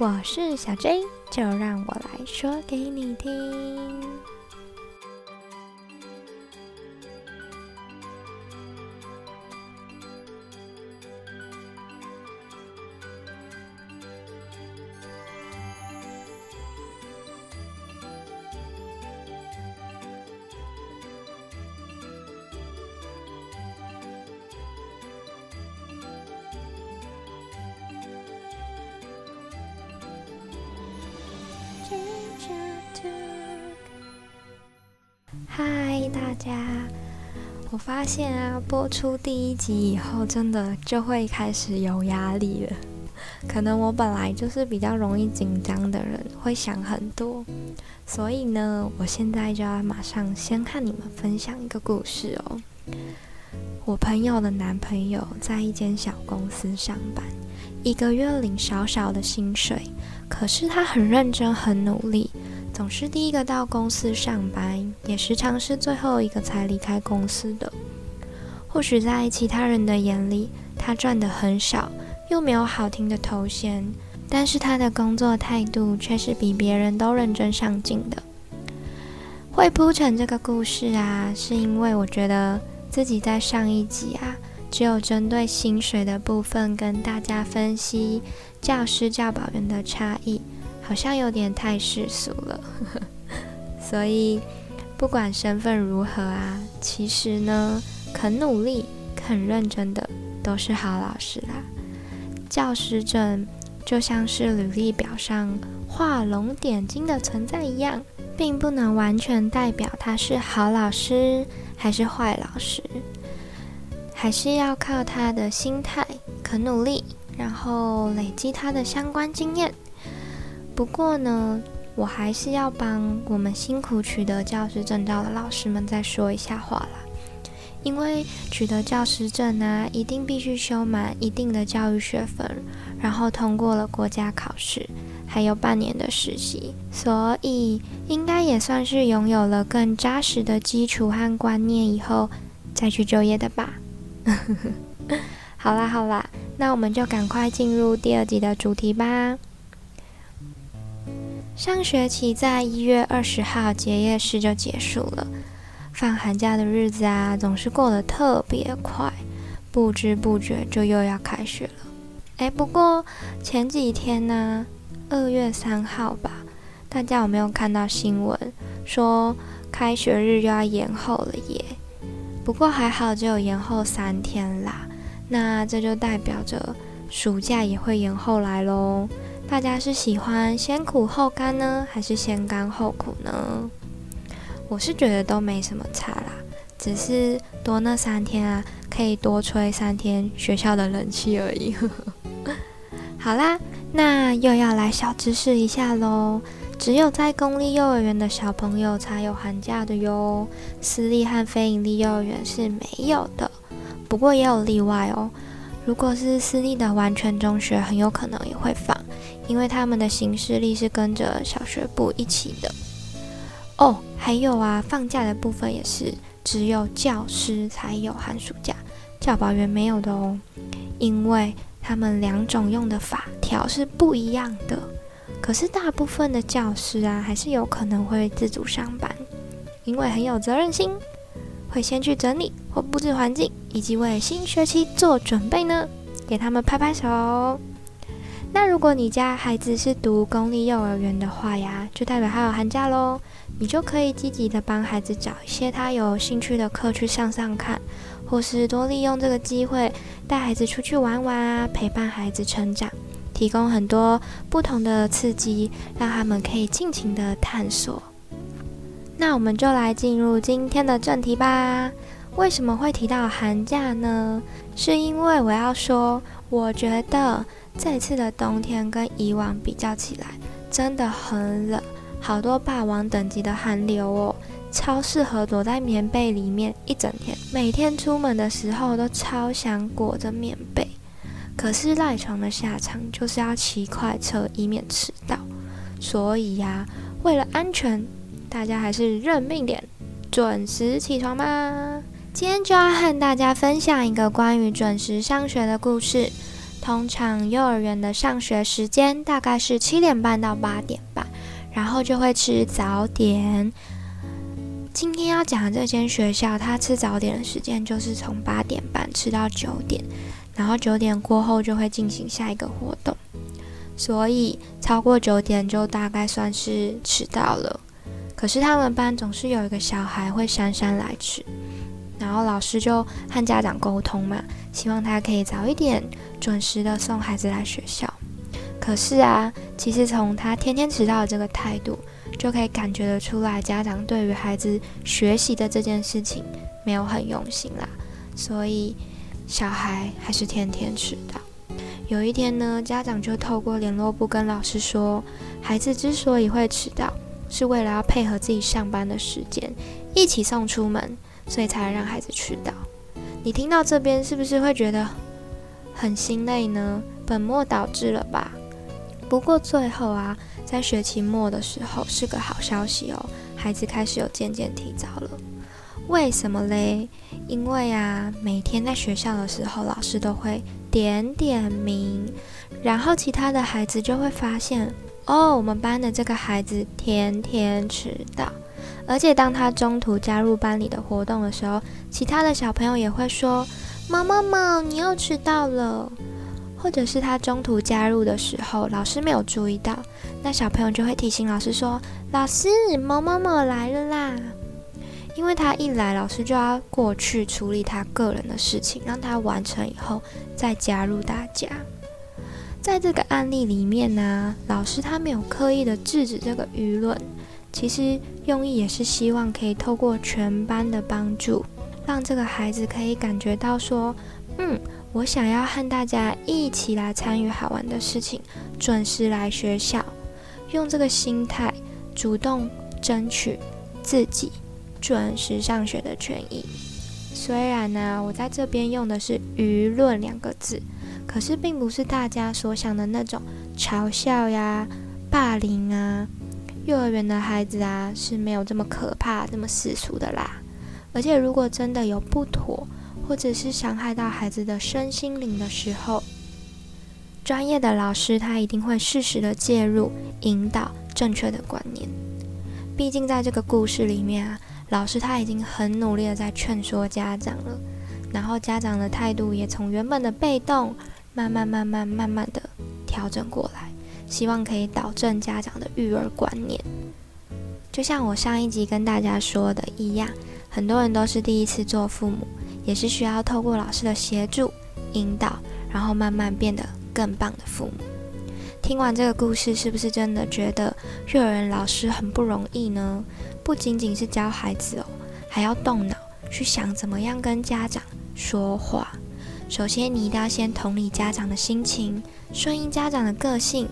我是小 J，就让我来说给你听。嗨，大家！我发现啊，播出第一集以后，真的就会开始有压力了。可能我本来就是比较容易紧张的人，会想很多，所以呢，我现在就要马上先和你们分享一个故事哦。我朋友的男朋友在一间小公司上班，一个月领少少的薪水，可是他很认真，很努力。总是第一个到公司上班，也时常是最后一个才离开公司的。或许在其他人的眼里，他赚的很少，又没有好听的头衔，但是他的工作态度却是比别人都认真上进的。会铺成这个故事啊，是因为我觉得自己在上一集啊，只有针对薪水的部分跟大家分析教师教保员的差异。好像有点太世俗了，所以不管身份如何啊，其实呢，肯努力、肯认真的都是好老师啦。教师证就像是履历表上画龙点睛的存在一样，并不能完全代表他是好老师还是坏老师，还是要靠他的心态、肯努力，然后累积他的相关经验。不过呢，我还是要帮我们辛苦取得教师证照的老师们再说一下话啦。因为取得教师证啊，一定必须修满一定的教育学分，然后通过了国家考试，还有半年的实习，所以应该也算是拥有了更扎实的基础和观念以后再去就业的吧。好啦好啦，那我们就赶快进入第二集的主题吧。上学期在一月二十号结业式就结束了，放寒假的日子啊，总是过得特别快，不知不觉就又要开学了。哎，不过前几天呢，二月三号吧，大家有没有看到新闻说开学日又要延后了耶？不过还好，只有延后三天啦，那这就代表着暑假也会延后来喽。大家是喜欢先苦后甘呢，还是先甘后苦呢？我是觉得都没什么差啦，只是多那三天啊，可以多吹三天学校的冷气而已。好啦，那又要来小知识一下喽。只有在公立幼儿园的小朋友才有寒假的哟，私立和非营利幼儿园是没有的。不过也有例外哦，如果是私立的完全中学，很有可能也会放。因为他们的行事历是跟着小学部一起的哦，还有啊，放假的部分也是只有教师才有寒暑假，教保员没有的哦，因为他们两种用的法条是不一样的。可是大部分的教师啊，还是有可能会自主上班，因为很有责任心，会先去整理或布置环境，以及为新学期做准备呢，给他们拍拍手。那如果你家孩子是读公立幼儿园的话呀，就代表他有寒假喽。你就可以积极的帮孩子找一些他有兴趣的课去上上看，或是多利用这个机会带孩子出去玩玩啊，陪伴孩子成长，提供很多不同的刺激，让他们可以尽情的探索。那我们就来进入今天的正题吧。为什么会提到寒假呢？是因为我要说，我觉得。这次的冬天跟以往比较起来，真的很冷，好多霸王等级的寒流哦，超适合躲在棉被里面一整天。每天出门的时候都超想裹着棉被，可是赖床的下场就是要骑快车，以免迟到。所以呀，为了安全，大家还是认命点，准时起床吧。今天就要和大家分享一个关于准时上学的故事。通常幼儿园的上学时间大概是七点半到八点半，然后就会吃早点。今天要讲的这间学校，他吃早点的时间就是从八点半吃到九点，然后九点过后就会进行下一个活动，所以超过九点就大概算是迟到了。可是他们班总是有一个小孩会姗姗来迟，后老师就和家长沟通嘛，希望他可以早一点准时的送孩子来学校。可是啊，其实从他天天迟到的这个态度。就可以感觉得出来，家长对于孩子学习的这件事情没有很用心啦，所以小孩还是天天迟到。有一天呢，家长就透过联络部跟老师说，孩子之所以会迟到，是为了要配合自己上班的时间，一起送出门，所以才让孩子迟到。你听到这边是不是会觉得很心累呢？本末倒置了吧？不过最后啊。在学期末的时候是个好消息哦，孩子开始有渐渐提早了。为什么嘞？因为啊，每天在学校的时候，老师都会点点名，然后其他的孩子就会发现，哦，我们班的这个孩子天天迟到。而且当他中途加入班里的活动的时候，其他的小朋友也会说：“毛毛毛，你又迟到了。”或者是他中途加入的时候，老师没有注意到，那小朋友就会提醒老师说：“老师，某某某来了啦。”因为他一来，老师就要过去处理他个人的事情，让他完成以后再加入大家。在这个案例里面呢，老师他没有刻意的制止这个舆论，其实用意也是希望可以透过全班的帮助，让这个孩子可以感觉到说：“嗯。”我想要和大家一起来参与好玩的事情，准时来学校，用这个心态主动争取自己准时上学的权益。虽然呢，我在这边用的是“舆论”两个字，可是并不是大家所想的那种嘲笑呀、霸凌啊。幼儿园的孩子啊是没有这么可怕、这么世俗的啦。而且如果真的有不妥，或者是伤害到孩子的身心灵的时候，专业的老师他一定会适时的介入，引导正确的观念。毕竟在这个故事里面啊，老师他已经很努力的在劝说家长了，然后家长的态度也从原本的被动，慢慢慢慢慢慢的调整过来，希望可以导正家长的育儿观念。就像我上一集跟大家说的一样，很多人都是第一次做父母。也是需要透过老师的协助引导，然后慢慢变得更棒的父母。听完这个故事，是不是真的觉得幼儿园老师很不容易呢？不仅仅是教孩子哦，还要动脑去想怎么样跟家长说话。首先，你一定要先同理家长的心情，顺应家长的个性，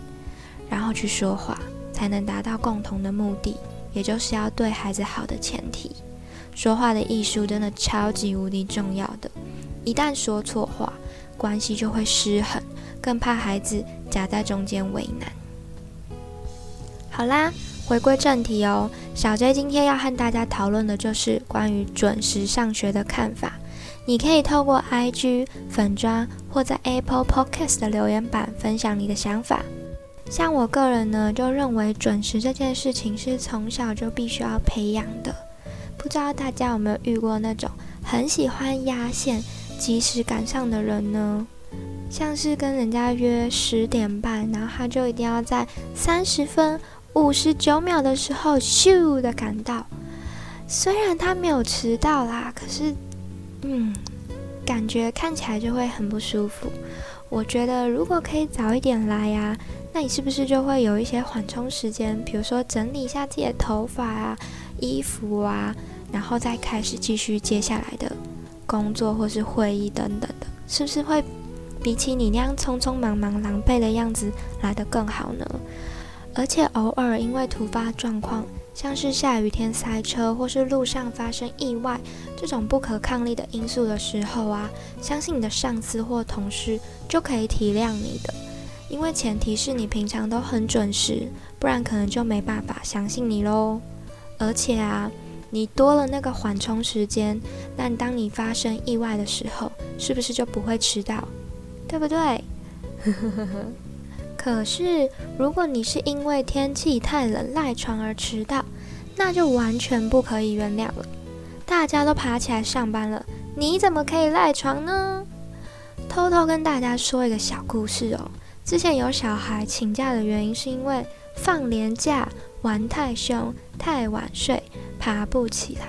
然后去说话，才能达到共同的目的，也就是要对孩子好的前提。说话的艺术真的超级无敌重要的，一旦说错话，关系就会失衡，更怕孩子夹在中间为难。好啦，回归正题哦，小 J 今天要和大家讨论的就是关于准时上学的看法。你可以透过 IG 粉砖或在 Apple Podcast 的留言板分享你的想法。像我个人呢，就认为准时这件事情是从小就必须要培养的。不知道大家有没有遇过那种很喜欢压线、及时赶上的人呢？像是跟人家约十点半，然后他就一定要在三十分五十九秒的时候咻的赶到。虽然他没有迟到啦，可是，嗯，感觉看起来就会很不舒服。我觉得如果可以早一点来呀，那你是不是就会有一些缓冲时间？比如说整理一下自己的头发啊、衣服啊。然后再开始继续接下来的工作或是会议等等的，是不是会比起你那样匆匆忙忙、狼狈的样子来得更好呢？而且偶尔因为突发状况，像是下雨天塞车或是路上发生意外这种不可抗力的因素的时候啊，相信你的上司或同事就可以体谅你的，因为前提是你平常都很准时，不然可能就没办法相信你喽。而且啊。你多了那个缓冲时间，那当你发生意外的时候，是不是就不会迟到？对不对？可是，如果你是因为天气太冷赖床而迟到，那就完全不可以原谅了。大家都爬起来上班了，你怎么可以赖床呢？偷偷跟大家说一个小故事哦。之前有小孩请假的原因是因为放年假玩太凶、太晚睡、爬不起来。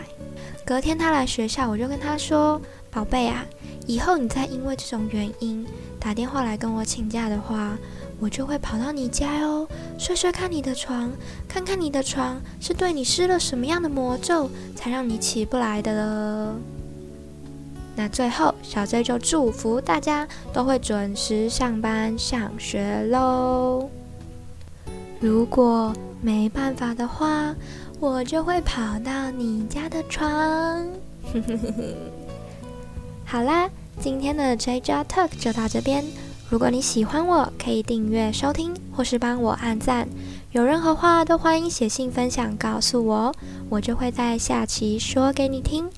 隔天他来学校，我就跟他说：“宝贝啊，以后你再因为这种原因打电话来跟我请假的话。”我就会跑到你家哦，睡睡看你的床，看看你的床是对你施了什么样的魔咒，才让你起不来的了。那最后，小 J 就祝福大家都会准时上班上学喽。如果没办法的话，我就会跑到你家的床。好啦，今天的 J J Talk 就到这边。如果你喜欢我，可以订阅收听，或是帮我按赞。有任何话都欢迎写信分享告诉我，我就会在下期说给你听。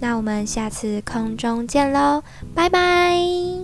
那我们下次空中见喽，拜拜。